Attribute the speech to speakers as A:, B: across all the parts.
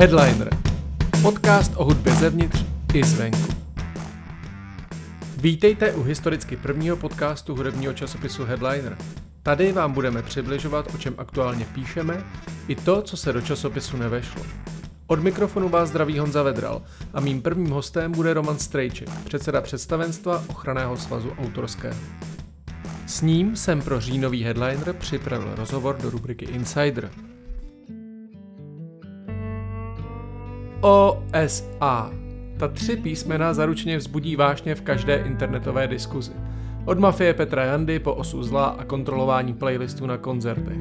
A: Headliner. Podcast o hudbě zevnitř i zvenku. Vítejte u historicky prvního podcastu hudebního časopisu Headliner. Tady vám budeme přibližovat, o čem aktuálně píšeme, i to, co se do časopisu nevešlo. Od mikrofonu vás zdraví Honza Vedral a mým prvním hostem bude Roman Strejček, předseda představenstva Ochraného svazu autorského. S ním jsem pro říjnový headliner připravil rozhovor do rubriky Insider. OSA. Ta tři písmena zaručeně vzbudí vášně v každé internetové diskuzi. Od mafie Petra Jandy po osu zla a kontrolování playlistů na koncertech.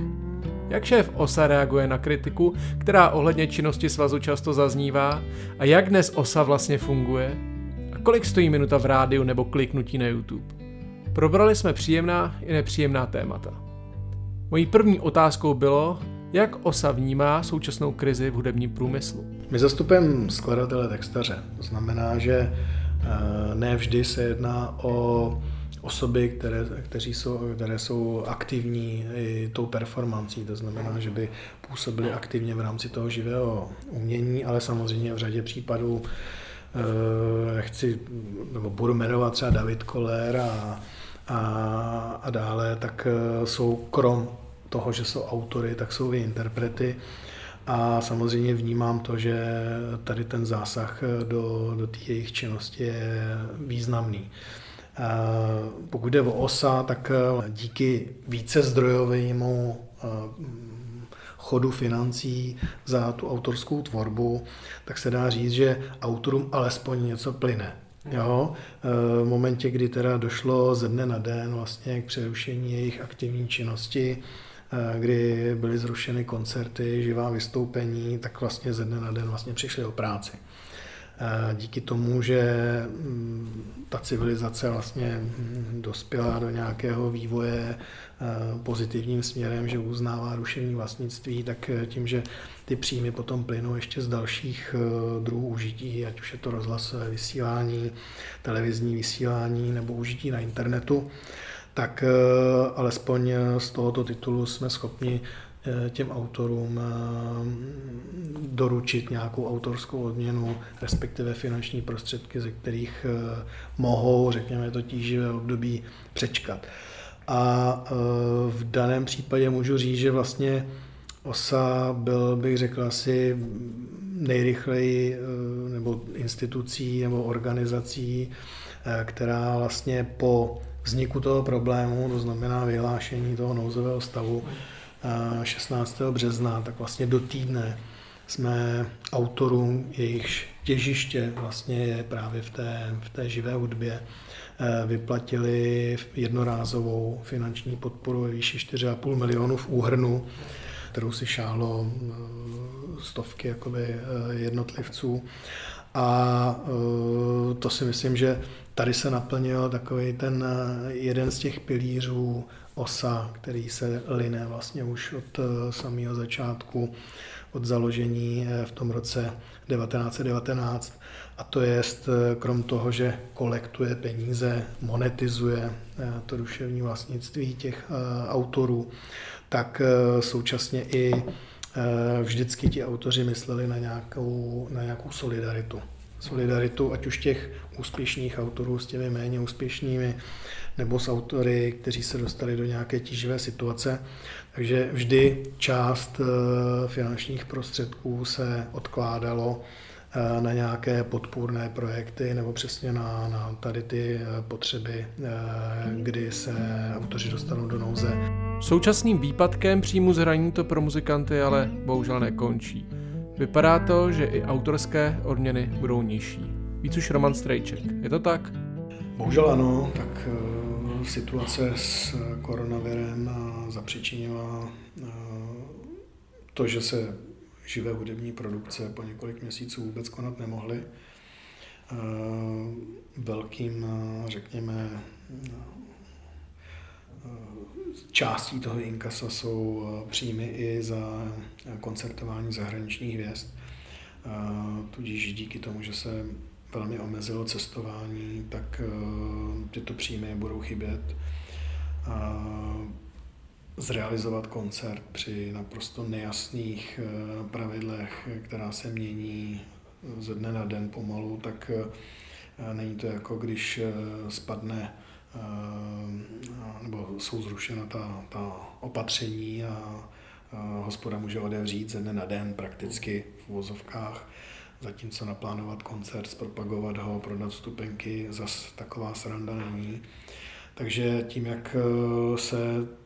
A: Jak šéf OSA reaguje na kritiku, která ohledně činnosti svazu často zaznívá a jak dnes OSA vlastně funguje? A kolik stojí minuta v rádiu nebo kliknutí na YouTube? Probrali jsme příjemná i nepříjemná témata. Mojí první otázkou bylo, jak OSA vnímá současnou krizi v hudebním průmyslu.
B: My zastupujeme skladatele textaře. To znamená, že eh, ne vždy se jedná o osoby, které, kteří jsou, které jsou aktivní i tou performancí, to znamená, že by působili aktivně v rámci toho živého umění, ale samozřejmě v řadě případů eh, nechci, nebo budu jmenovat třeba David Koller a, a, a dále, tak eh, jsou krom toho, že jsou autory, tak jsou i interprety. A samozřejmě vnímám to, že tady ten zásah do, do té jejich činnosti je významný. Pokud jde o OSA, tak eh, díky více zdrojovému eh, chodu financí za tu autorskou tvorbu, tak se dá říct, že autorům alespoň něco plyne. Jo, eh, v momentě, kdy teda došlo ze dne na den vlastně k přerušení jejich aktivní činnosti, kdy byly zrušeny koncerty, živá vystoupení, tak vlastně ze dne na den vlastně přišli o práci. Díky tomu, že mm, ta civilizace vlastně mm, dospěla do nějakého vývoje pozitivním směrem, že uznává rušení vlastnictví, tak tím, že ty příjmy potom plynou ještě z dalších druhů užití, ať už je to rozhlasové vysílání, televizní vysílání nebo užití na internetu, tak e, alespoň z tohoto titulu jsme schopni Eh, těm autorům eh, doručit nějakou autorskou odměnu, respektive finanční prostředky, ze kterých eh, mohou, řekněme, to tíživé období přečkat. A v daném případě můžu říct, že vlastně OSA byl, bych řekl, asi nejrychleji nebo institucí nebo organizací, která vlastně po vzniku toho problému, to znamená vyhlášení toho nouzového stavu, 16. března, tak vlastně do týdne jsme autorům, jejichž těžiště vlastně je právě v té, v té živé hudbě, eh, vyplatili jednorázovou finanční podporu ve výši 4,5 milionů v úhrnu, kterou si šálo eh, stovky jakoby, eh, jednotlivců. A to si myslím, že tady se naplnil takový ten jeden z těch pilířů osa, který se line vlastně už od eh, samého začátku, od založení eh, v tom roce 1919. A to je, eh, krom toho, že kolektuje peníze, monetizuje to duševní vlastnictví těch autorů, tak současně i vždycky ti autoři mysleli na nějakou, na nějakou solidaritu solidaritu, ať už těch úspěšných autorů s těmi méně úspěšnými, nebo s autory, kteří se dostali do nějaké tíživé situace. Takže vždy část eh, finančních prostředků se odkládalo eh, na nějaké podpůrné projekty nebo přesně na, na tady ty eh, potřeby, kdy se autoři dostanou do nouze.
A: Současným výpadkem příjmu zhraní to pro muzikanty ale bohužel nekončí. Vypadá to, že i autorské odměny budou nižší. Víc už Roman Strejček. Je to tak?
B: Bohužel ano, tak uh, situace s koronavirem zapřičinila uh, to, že se živé hudební produkce po několik měsíců vůbec konat nemohly. Velkým, řekněme, částí toho inkasa jsou eh, příjmy i za eh, koncertování zahraničních hvězd. Eh, tudíž díky tomu, že se velmi omezilo cestování, tak tyto příjmy budou chybět. zrealizovat koncert při naprosto nejasných pravidlech, která se mění ze dne na den pomalu, tak není to jako když spadne nebo jsou zrušena ta, ta opatření a hospoda může odevřít ze dne na den prakticky v vozovkách, zatímco naplánovat koncert, zpropagovat ho, prodat stupenky, zas taková sranda není. Takže tím, jak e, se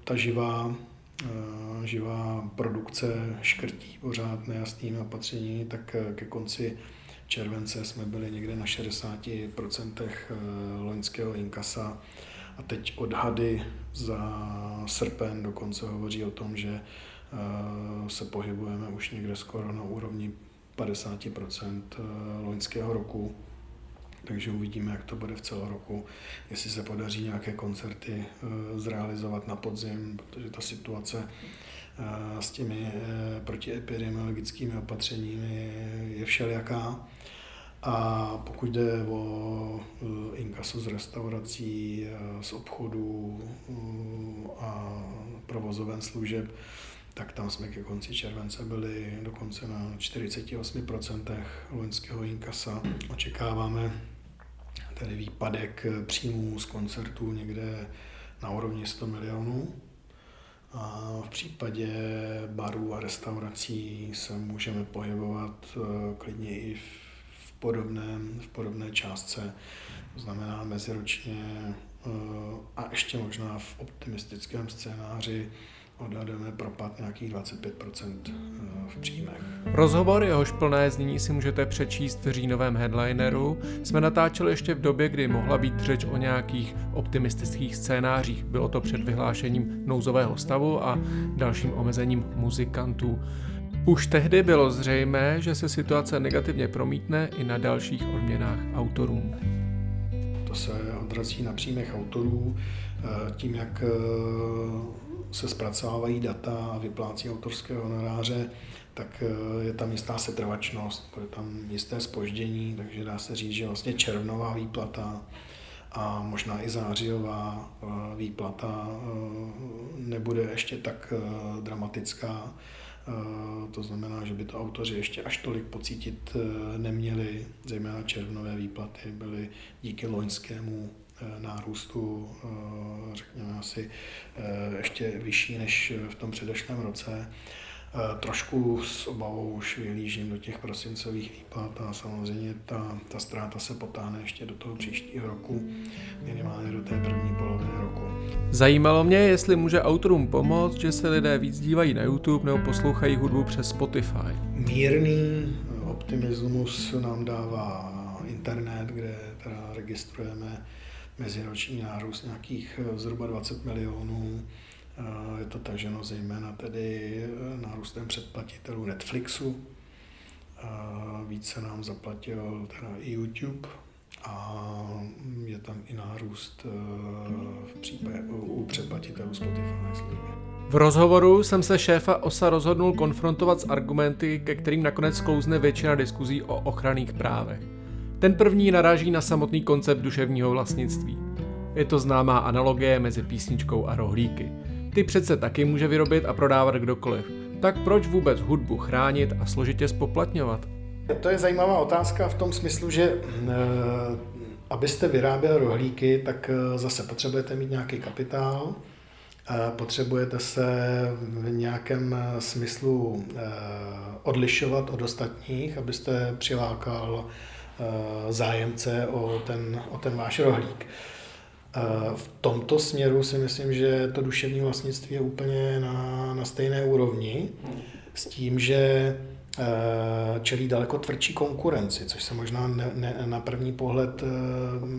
B: ta živá, e, živá produkce škrtí pořád nejasnými opatření, tak e, ke konci července jsme byli někde na 60% loňského inkasa a teď odhady za srpen dokonce hovoří o tom, že se pohybujeme už někde skoro na úrovni 50% loňského roku. Takže uvidíme, jak to bude v celém roku, jestli se podaří nějaké koncerty zrealizovat na podzim, protože ta situace s těmi e, protiepidemiologickými opatřeními je všelijaká. A pokud jde o e, inkaso z restaurací, z obchodů a provozoven služeb, tak tam jsme ke konci července byli dokonce na 48% loňského inkasa. Očekáváme tedy výpadek příjmů z koncertů někde na úrovni 100 milionů. A v případě barů a restaurací se můžeme pohybovat eh, klidně i v, podobném, v podobné částce, to znamená meziročně eh, a ještě možná v optimistickém scénáři odhadujeme propad nějakých 25% eh, v příjmech.
A: Rozhovor, jehož plné znění si můžete přečíst v říjnovém headlineru, jsme natáčeli ještě v době, kdy mohla být řeč o nějakých optimistických scénářích. Bylo to před vyhlášením nouzového stavu a dalším omezením muzikantů. Už tehdy bylo zřejmé, že se situace negativně promítne i na dalších odměnách autorům.
B: To se odrazí na příjmech autorů eh, tím, jak eh, se zpracovávají data a vyplácí autorské honoráře, tak eh, je tam jistá setrvačnost, je tam jisté spoždění, takže dá se říct, že vlastně červnová výplata a možná i zářijová eh, výplata eh, nebude ještě tak dramatická. To znamená, že by to autoři ještě až tolik pocítit neměli, zejména červnové výplaty byly díky loňskému nárůstu, eh, řekněme asi eh, ještě vyšší než v tom předešlém roce. Trošku s obavou už vyhlížím do těch prosincových výplat a samozřejmě ta, ta ztráta se potáhne ještě do toho příštího roku, minimálně do té první poloviny roku.
A: Zajímalo mě, jestli může autorům pomoct, že se lidé víc dívají na YouTube nebo poslouchají hudbu přes Spotify.
B: Mírný optimismus nám dává internet, kde teda registrujeme meziroční nárůst nějakých eh, zhruba 20 milionů. Eh, je to taženo zejména tedy eh, nárůstem předplatitelů Netflixu. Více nám zaplatil teda i YouTube a je tam i nárůst v případě u předplatitelů Spotify služby.
A: V rozhovoru jsem se šéfa OSA rozhodnul konfrontovat s argumenty, ke kterým nakonec klouzne většina diskuzí o ochranných právech. Ten první naráží na samotný koncept duševního vlastnictví. Je to známá analogie mezi písničkou a rohlíky. Ty přece taky může vyrobit a prodávat kdokoliv. Tak proč vůbec hudbu chránit a složitě spoplatňovat?
B: To je zajímavá otázka v tom smyslu, že e, abyste vyráběl rohlíky, tak eh, zase potřebujete mít nějaký kapitál, potřebujete se v nějakém eh, smyslu odlišovat od ostatních, abyste přilákal Eh, zájemce o ten, o ten váš rohlík. Eh, v tomto směru si myslím, že to duševní vlastnictví je úplně na, na stejné úrovni, s tím, že eh, čelí daleko tvrdší konkurenci, což se možná ne, ne, na první pohled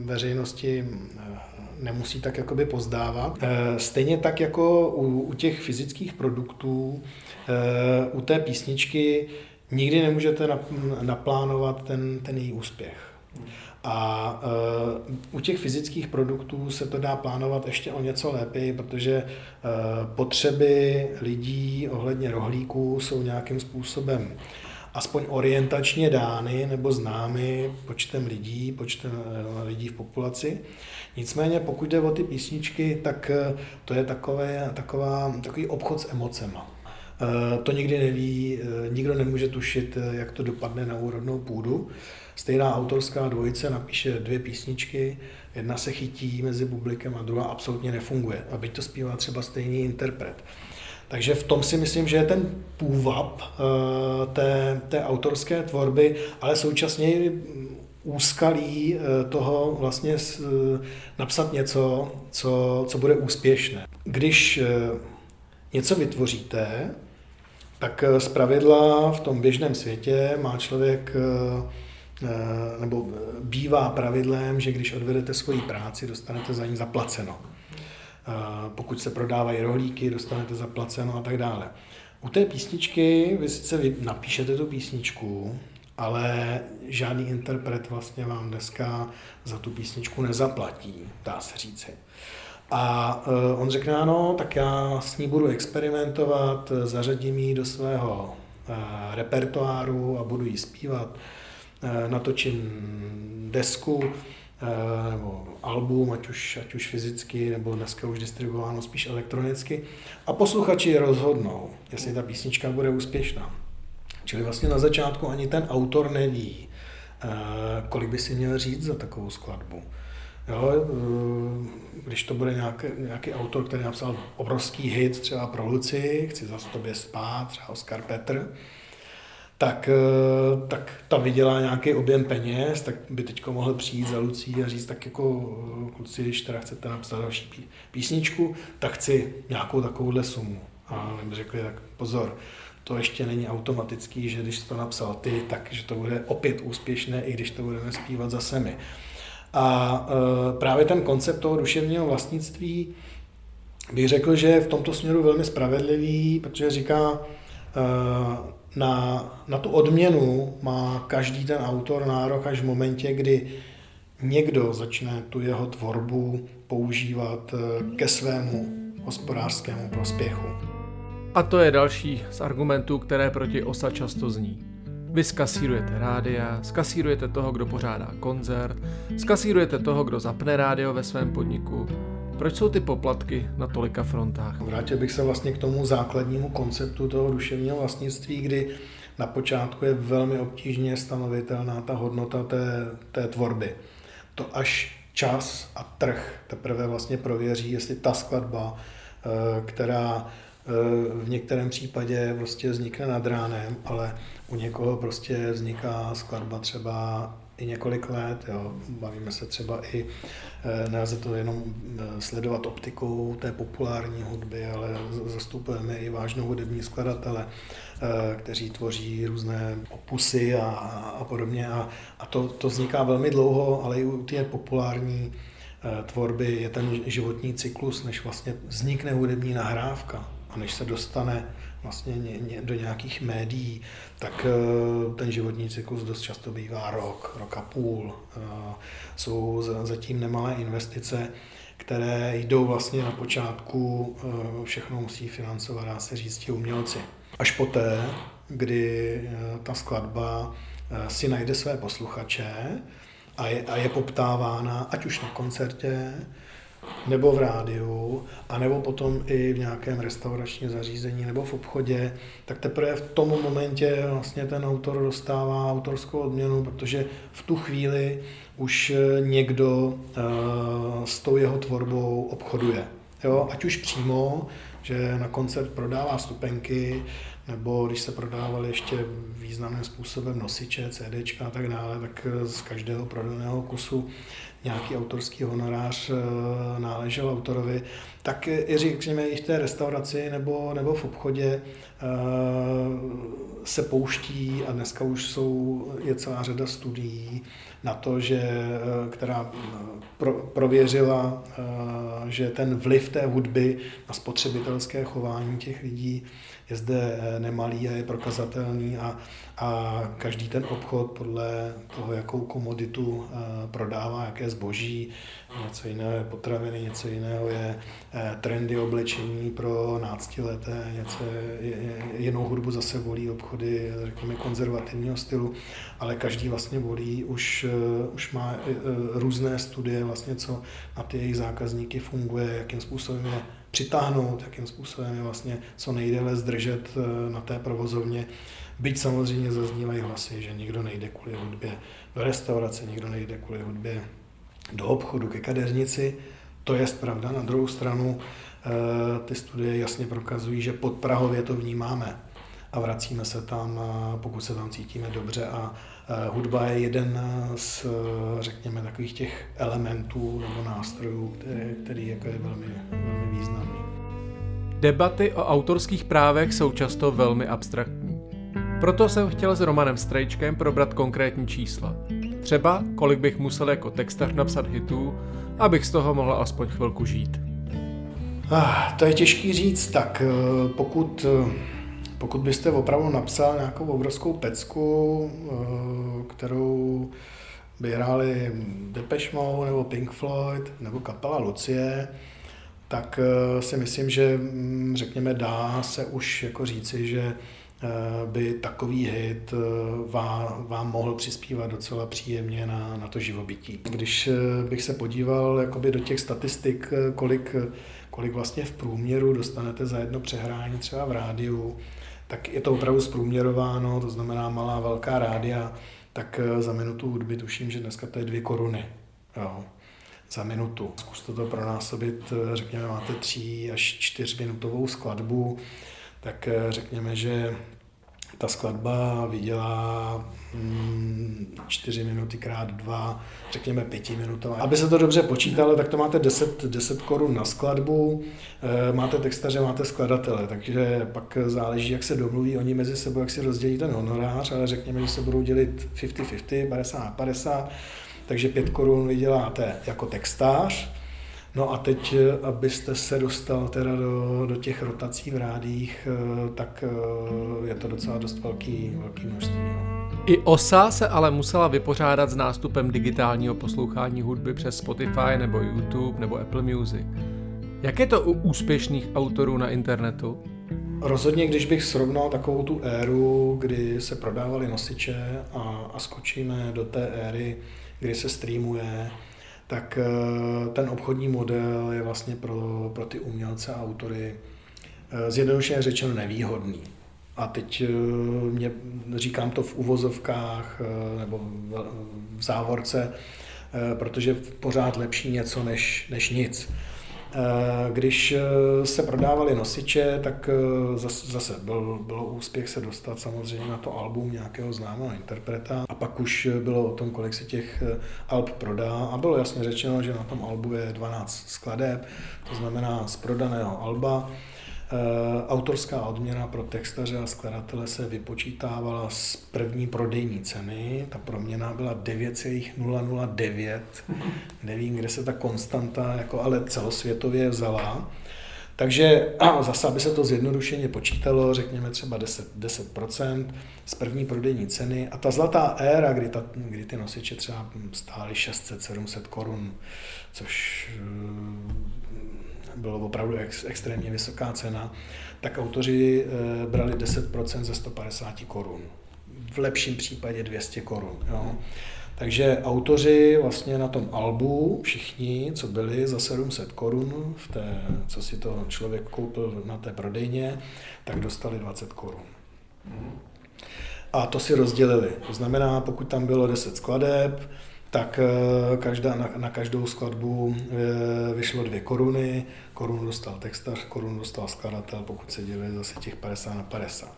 B: veřejnosti nemusí tak jakoby pozdávat. Stejně tak jako u, u těch fyzických produktů, u té písničky nikdy nemůžete naplánovat ten, ten její úspěch. A uh, u těch fyzických produktů se to dá plánovat ještě o něco lépe, protože uh, potřeby lidí ohledně rohlíků jsou nějakým způsobem aspoň orientačně dány nebo známy počtem lidí, počtem lidí v populaci. Nicméně pokud jde o ty písničky, tak to je takové, taková, takový obchod s emocema. To nikdy neví, nikdo nemůže tušit, jak to dopadne na úrodnou půdu. Stejná autorská dvojice napíše dvě písničky, jedna se chytí mezi publikem a druhá absolutně nefunguje. A byť to zpívá třeba stejný interpret. Takže v tom si myslím, že je ten půvab eh, té, té autorské tvorby, ale současně úskalí eh, toho vlastně napsat něco, co, co bude úspěšné. Když eh, něco vytvoříte, tak z pravidla v tom běžném světě má člověk Eh, nebo eh, bývá pravidlem, že když odvedete svoji práci, dostanete za ní zaplaceno. Eh, pokud se prodávají rohlíky, dostanete zaplaceno a tak dále. U té písničky vy sice vy napíšete tu písničku, ale žádný interpret vlastně vám dneska za tu písničku nezaplatí, dá se říci. A on řekne, ano, tak já s ní budu experimentovat, zařadím ji do svého repertoáru a budu ji zpívat Eh, natočím desku eh, nebo album, ať už, ať už fyzicky, nebo dneska už distribuováno spíš elektronicky. A posluchači rozhodnou, jestli ta písnička bude úspěšná. Čili vlastně na začátku ani ten autor neví, eh, kolik by si měl říct za takovou skladbu. Jo, když to bude nějaký, nějaký autor, který napsal obrovský hit třeba pro Luci, chci zase tobě spát, třeba Oscar Petr, tak, eh, tak ta vydělá nějaký objem peněz, tak by teď mohl přijít za Lucí a říct, tak jako eh, kluci, když teda chcete napsat další písničku, tak chci nějakou takovouhle sumu. A by řekli, tak pozor, to ještě není automatický, že když to napsal ty, tak že to bude opět úspěšné, i když to budeme zpívat za semi. A e, právě ten koncept toho duševního vlastnictví bych řekl, že je v tomto směru velmi spravedlivý, protože říká, e, na, na tu odměnu má každý ten autor nárok až v momentě, kdy někdo začne tu jeho tvorbu používat eh, ke svému hospodářskému prospěchu.
A: A to je další z argumentů, které proti OSA často zní. Vy skasírujete rádia, skasírujete toho, kdo pořádá koncert, skasírujete toho, kdo zapne rádio ve svém podniku, proč jsou ty poplatky na tolika frontách?
B: Vrátil bych se vlastně k tomu základnímu konceptu toho duševního vlastnictví, kdy na počátku je velmi obtížně stanovitelná ta hodnota té, té tvorby. To až čas a trh teprve vlastně prověří, jestli ta skladba, eh, která eh, v některém případě prostě vznikne nad ránem, ale u někoho prostě vzniká skladba třeba i několik let. Jo. Bavíme se třeba i, eh, nelze to jenom eh, sledovat optikou té populární hudby, ale zastupujeme i vážnou hudební skladatele, eh, kteří tvoří různé opusy a, a podobně. A, a to, to vzniká velmi dlouho, ale i u té populární tvorby je ten životní cyklus, než vlastně vznikne hudební nahrávka a než se dostane vlastně do nějakých médií, tak eh, ten životní cyklus dost často bývá rok, rok a půl. Eh, jsou zatím nemalé investice, které jdou vlastně na počátku, eh, všechno musí financovat, dá se říct, ti umělci. Až poté, kdy ta skladba si najde své posluchače a je, a je poptávána, ať už na koncertě, nebo v rádiu, a nebo potom i v nějakém restauračním zařízení nebo v obchodě, tak teprve v tom momentě vlastně ten autor dostává autorskou odměnu, protože v tu chvíli už někdo eh, s tou jeho tvorbou obchoduje. Jo, ať už přímo, že na koncert prodává stupenky, nebo když se prodávaly ještě významným způsobem nosiče, CDčka a tak dále, tak z každého prodaného kusu nějaký autorský honorář eh, náležel autorovi, tak i řekněme i v té restauraci nebo, nebo v obchodě eh, se pouští a dneska už jsou, je celá řada studií na to, že, eh, která pro, prověřila, že ten vliv té hudby na spotřebitelské chování těch lidí je zde nemalý a je prokazatelný a, a každý ten obchod podle toho, jakou komoditu prodává, jaké zboží, něco jiného je potraviny, něco jiného je trendy oblečení pro náctileté, něco jinou hudbu zase volí obchody, řekněme, konzervativního stylu, ale každý vlastně volí, už, už má různé studie, vlastně, co na ty jejich zákazníky funguje, jakým způsobem je přitáhnout, jakým způsobem je vlastně co nejdéle zdržet eh, na té provozovně. Byť samozřejmě zaznívají hlasy, že nikdo nejde kvůli hudbě do restaurace, nikdo nejde kvůli hudbě do obchodu, ke kadeřnici. To je pravda. Na druhou stranu eh, ty studie jasně prokazují, že pod Prahově to vnímáme a vracíme se tam, pokud se tam cítíme dobře a hudba je jeden z, řekněme, takových těch elementů nebo nástrojů, který, který jako je velmi, velmi významný.
A: Debaty o autorských právech jsou často velmi abstraktní. Proto jsem chtěl s Romanem Strejčkem probrat konkrétní čísla. Třeba, kolik bych musel jako textař napsat hitů, abych z toho mohl aspoň chvilku žít.
B: Ah, to je těžký říct, tak eh, pokud eh, pokud byste opravdu napsal nějakou obrovskou pecku, eh, kterou by hráli Depeche Mode nebo Pink Floyd nebo kapela Lucie, tak eh, si myslím, že mm, řekněme dá se už jako říci, že eh, by takový hit vám, vám mohl přispívat docela příjemně na, na to živobytí. Když bych se podíval jakoby do těch statistik, kolik, kolik vlastně v průměru dostanete za jedno přehrání třeba v rádiu, tak je to opravdu zprůměrováno, to znamená malá, velká rádia, tak eh, za minutu hudby tuším, že dneska to je dvě koruny. Jo, za minutu. Zkuste to pronásobit, eh, řekněme, máte tří až čtyřminutovou skladbu, tak eh, řekněme, že ta skladba vydělá 4 mm, minuty krát 2, řekněme 5 minutová. Aby se to dobře počítalo, tak to máte 10, 10 korun na skladbu, eh, máte textaře, máte skladatele, takže pak záleží, jak se domluví oni mezi sebou, jak si rozdělí ten honorář, ale řekněme, že se budou dělit 50-50, 50-50, takže 5 korun vyděláte jako textář, No a teď, abyste se dostal teda do, do těch rotací v rádích, eh, tak eh, je to docela dost velký, velký množství. No.
A: I OSA se ale musela vypořádat s nástupem digitálního poslouchání hudby přes Spotify nebo YouTube nebo Apple Music. Jak je to u úspěšných autorů na internetu?
B: Rozhodně, když bych srovnal takovou tu éru, kdy se prodávaly nosiče a, a skočíme do té éry, kdy se streamuje, tak eh, ten obchodní model je vlastně pro, pro ty umělce a autory eh, zjednodušeně řečeno nevýhodný. A teď eh, mě, říkám to v uvozovkách nebo v závorce, protože pořád lepší něco než, než nic. Eh, když eh, se prodávaly nosiče, tak eh, zase byl, bylo úspěch se dostat samozřejmě na to album nějakého známého interpreta. A pak už bylo o tom, kolik se těch alb prodá. A bylo jasně řečeno, že na tom albu je 12 skladeb, to znamená z prodaného alba autorská odměna pro textaře a skladatele se vypočítávala z první prodejní ceny. Ta proměna byla 9,009. Nevím, kde se ta konstanta, jako ale celosvětově vzala. Takže a zase, aby se to zjednodušeně počítalo, řekněme třeba 10, 10% z první prodejní ceny. A ta zlatá éra, kdy, ta, kdy ty nosiče třeba stály 600-700 korun, což bylo opravdu ex, extrémně vysoká cena, tak autoři e, brali 10% ze 150 korun. V lepším případě 200 korun. Jo. Takže autoři vlastně na tom albu, všichni, co byli za 700 korun, v té, co si to člověk koupil na té prodejně, tak dostali 20 korun. A to si rozdělili. To znamená, pokud tam bylo 10 skladeb, tak eh, každá, na, na každou skladbu eh, vyšlo dvě koruny, korunu dostal textař, korunu dostal skladatel, pokud se dělí zase těch 50 na 50.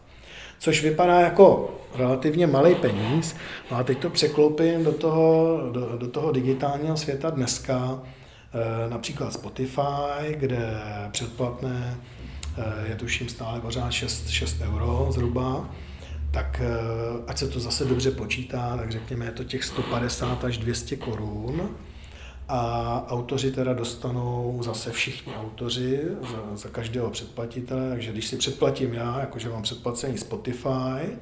B: Což vypadá jako relativně malý peníz, no a teď to překloupím do toho, do, do toho digitálního světa dneska, eh, například Spotify, kde předplatné je tuším stále pořád 6, 6 euro zhruba, tak eh, ať se to zase dobře počítá, tak řekněme, je to těch 150 až 200 korun. a autoři teda dostanou zase všichni autoři za, za každého předplatitele, takže když si předplatím já, jakože mám předplacení Spotify,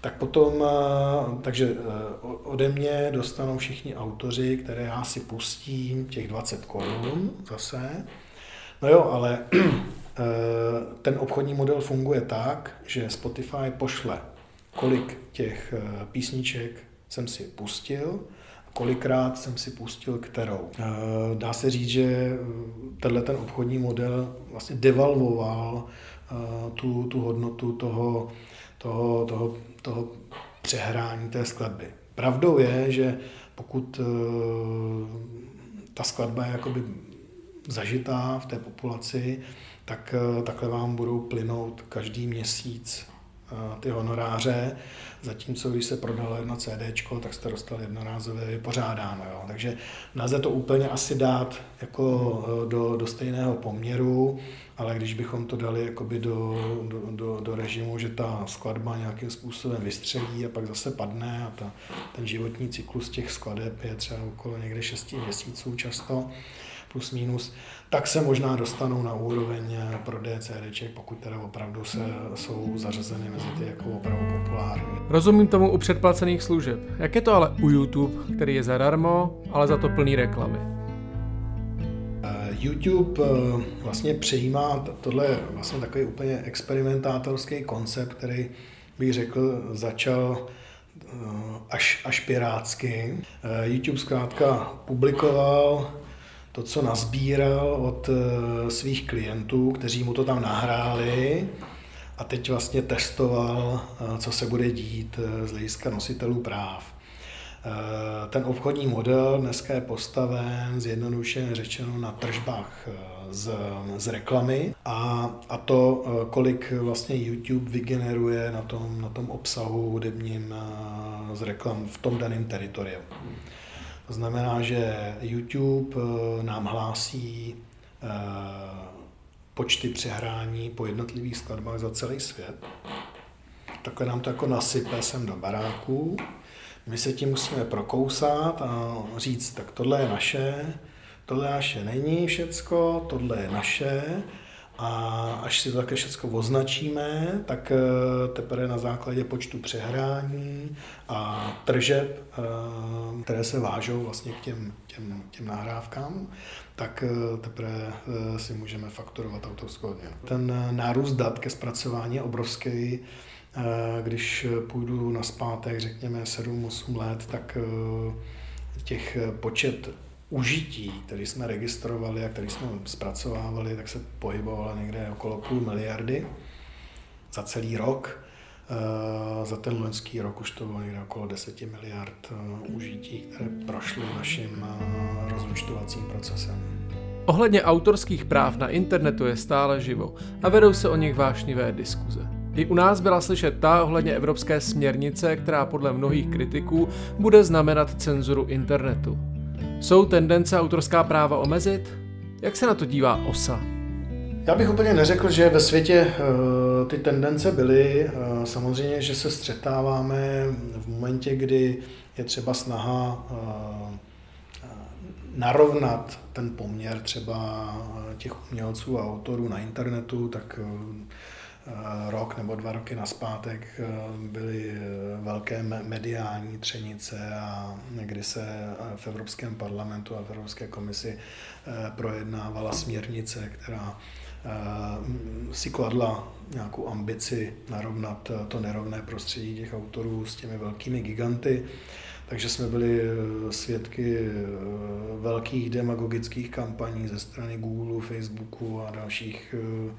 B: tak potom, eh, takže eh, ode mě dostanou všichni autoři, které já si pustím, těch 20 korun zase. No jo, ale ten obchodní model funguje tak, že Spotify pošle, kolik těch písniček jsem si pustil, kolikrát jsem si pustil kterou. Dá se říct, že tenhle ten obchodní model vlastně devalvoval tu, tu hodnotu toho, toho, toho, toho přehrání té skladby. Pravdou je, že pokud eh, ta skladba je jakoby zažitá v té populaci, tak eh, takhle vám budou plynout každý měsíc eh, ty honoráře, zatímco když se prodalo jedno CD, tak jste dostali jednorázově vypořádáno. Jo. Takže nelze to úplně asi dát jako do, do stejného poměru, ale když bychom to dali jakoby do, do, do, do režimu, že ta skladba nějakým způsobem vystřelí a pak zase padne a ta, ten životní cyklus těch skladeb je třeba okolo někde 6 měsíců často, plus minus, tak se možná dostanou na úroveň prodeje CDček, pokud teda opravdu se, jsou zařazeny mezi ty jako opravdu populární.
A: Rozumím tomu u předplacených služeb. Jak je to ale u YouTube, který je zadarmo, ale za to plný reklamy?
B: YouTube eh, vlastně přejímá, tohle je vlastně takový úplně experimentátorský koncept, který bych řekl začal eh, až, až pirátsky. Eh, YouTube zkrátka publikoval to, co nazbíral od svých klientů, kteří mu to tam nahráli a teď vlastně testoval, co se bude dít z hlediska nositelů práv. Eh, ten obchodní model dneska je postaven, zjednodušeně řečeno, na tržbách eh, z, z reklamy a, a to, eh, kolik vlastně YouTube vygeneruje na tom, na tom obsahu hudebním z reklam v tom daném teritoriu. To znamená, že YouTube nám hlásí počty přehrání po jednotlivých skladbách za celý svět. Takhle nám to jako nasype sem do baráku my se tím musíme prokousat a říct, tak tohle je naše, tohle naše není všecko, tohle je naše a až si to také všechno označíme, tak eh, teprve na základě počtu přehrání a tržeb, eh, které se vážou vlastně k těm, těm, těm nahrávkám, tak eh, teprve si můžeme fakturovat autorskou odměnu. Ten nárůst dat ke zpracování je obrovský. Když půjdu na zpátek, řekněme 7-8 let, tak těch počet užití, který jsme registrovali a který jsme zpracovávali, tak se pohybovala někde okolo půl miliardy za celý rok. Za ten loňský rok už to bylo někde okolo 10 miliard užití, které prošly naším rozúčtovacím procesem.
A: Ohledně autorských práv na internetu je stále živo a vedou se o nich vášnivé diskuze. I u nás byla slyšet ta ohledně evropské směrnice, která podle mnohých kritiků bude znamenat cenzuru internetu. Jsou tendence autorská práva omezit? Jak se na to dívá OSA?
B: Já bych úplně neřekl, že ve světě uh, ty tendence byly. Uh, samozřejmě, že se střetáváme v momentě, kdy je třeba snaha uh, narovnat ten poměr třeba těch umělců a autorů na internetu, tak Eh, rok nebo dva roky naspátek eh, byly eh, velké mediální třenice a kdy se v Evropském parlamentu a v Evropské komisi projednávala směrnice, která si kladla nějakou ambici narovnat to nerovné prostředí těch autorů s těmi velkými giganty. Takže jsme byli svědky velkých demagogických kampaní ze strany Google, Facebooku a dalších Eh,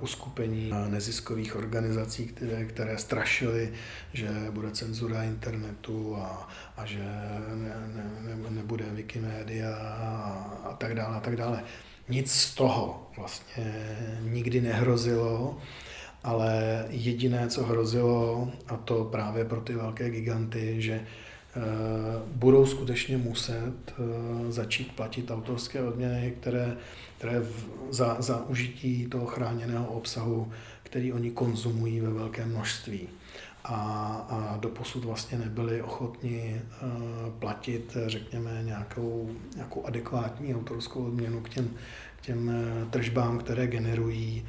B: uskupení neziskových organizací, které, které strašily, že bude cenzura internetu a, a že ne, ne, ne, nebude Wikimedia a, a tak dále a tak dále. Nic z toho vlastně nikdy nehrozilo, ale jediné, co hrozilo, a to právě pro ty velké giganty, že eh, budou skutečně muset eh, začít platit autorské odměny, které které za, za užití toho chráněného obsahu, který oni konzumují ve velkém množství. a, a doposud vlastně nebyli ochotni platit, řekněme, nějakou, nějakou adekvátní autorskou odměnu k těm, k těm tržbám, které generují.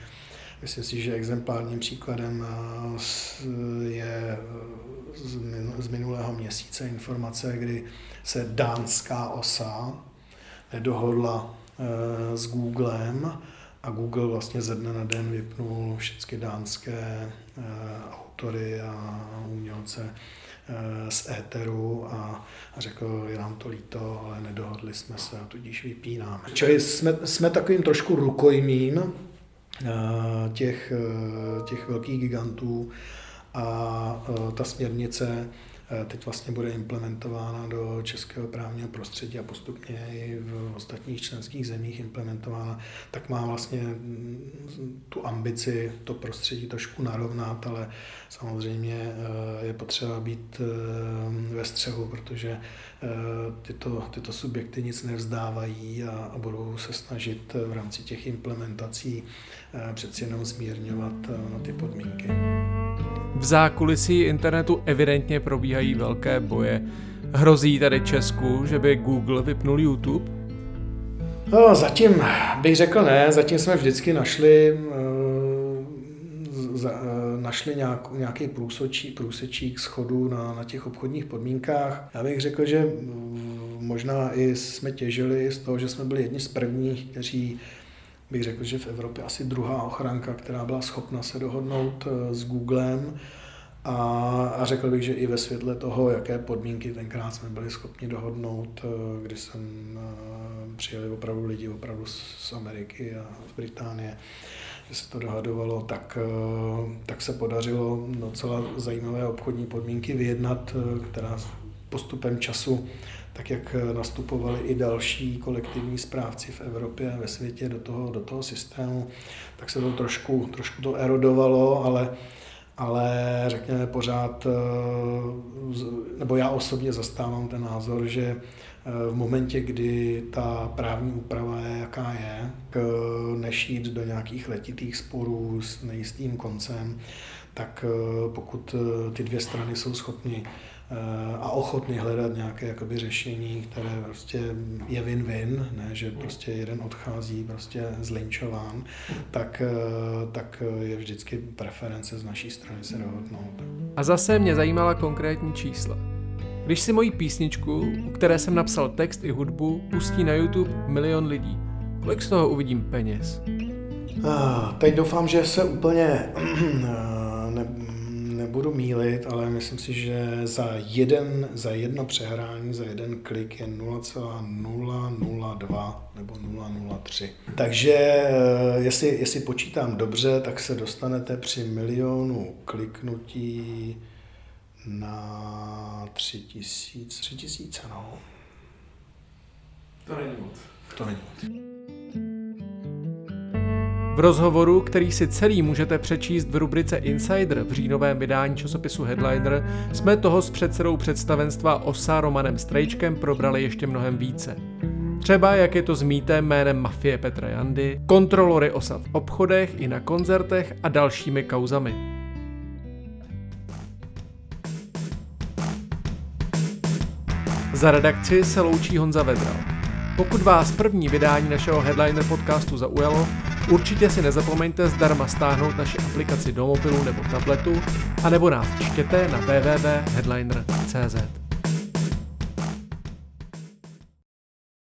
B: Myslím si, že exemplárním příkladem je z minulého měsíce informace, kdy se dánská osa nedohodla eh, s Googlem a Google vlastně ze dne na den vypnul všechny dánské eh, autory a umělce eh, z éteru a, a řekl, je nám to líto, ale nedohodli jsme se a tudíž vypínáme. Čili jsme, jsme takovým trošku rukojmím těch, těch velkých gigantů. A ta směrnice Eh, teď vlastně bude implementována do českého právního prostředí a postupně i v ostatních členských zemích implementována, tak má vlastně mm, tu ambici to prostředí trošku narovnat, ale samozřejmě eh, je potřeba být eh, ve střehu, protože tyto, tyto subjekty nic nevzdávají a, a budou se snažit v rámci těch implementací přeci jenom zmírňovat ty podmínky.
A: V zákulisí internetu evidentně probíhají velké boje. Hrozí tady Česku, že by Google vypnul YouTube?
B: No, zatím bych řekl ne, zatím jsme vždycky našli, našli nějak, nějaký průsočí, průsečík schodu na, na těch obchodních podmínkách. Já bych řekl, že možná i jsme těžili z toho, že jsme byli jedni z prvních, kteří bych řekl, že v Evropě asi druhá ochranka, která byla schopna se dohodnout eh, s Googlem a, a řekl bych, že i ve světle toho, jaké podmínky tenkrát jsme byli schopni dohodnout, eh, kdy jsem eh, přijeli opravdu lidi opravdu z Ameriky a z Británie, že se to dohadovalo, tak, tak se podařilo docela zajímavé obchodní podmínky vyjednat, která postupem času tak jak eh, nastupovali i další kolektivní správci v Evropě a ve světě do toho, do toho systému, tak se to trošku, trošku to erodovalo, ale, ale řekněme pořád, eh, nebo já osobně zastávám ten názor, že eh, v momentě, kdy ta právní úprava je, jaká je, než jít do nějakých letitých sporů s nejistým koncem, tak pokud ty dvě strany jsou schopny a ochotný hledat nějaké jakoby, řešení, které prostě je win-win, ne, že prostě jeden odchází prostě zlinčován, tak, tak je vždycky preference z naší strany se dohodnout.
A: A zase mě zajímala konkrétní čísla. Když si moji písničku, u které jsem napsal text i hudbu, pustí na YouTube milion lidí, kolik z toho uvidím peněz?
B: Teď doufám, že se úplně ne, nebudu mílit, ale myslím si, že za, jeden, za jedno přehrání, za jeden klik je 0,002 nebo 0,03. Takže eh, jestli, jestli počítám dobře, tak se dostanete při milionu kliknutí na 3000, 3000, no.
A: To není moc.
B: To není moc.
A: V rozhovoru, který si celý můžete přečíst v rubrice Insider v říjnovém vydání časopisu Headliner, jsme toho s předsedou představenstva OSA Romanem Strejčkem probrali ještě mnohem více. Třeba jak je to s mýtem jménem mafie Petra Jandy, kontrolory OSA v obchodech i na koncertech a dalšími kauzami. Za redakci se loučí Honza Vedral. Pokud vás první vydání našeho Headliner podcastu zaujalo, Určitě si nezapomeňte zdarma stáhnout naši aplikaci do mobilu nebo tabletu, anebo nás čtěte na www.headliner.cz.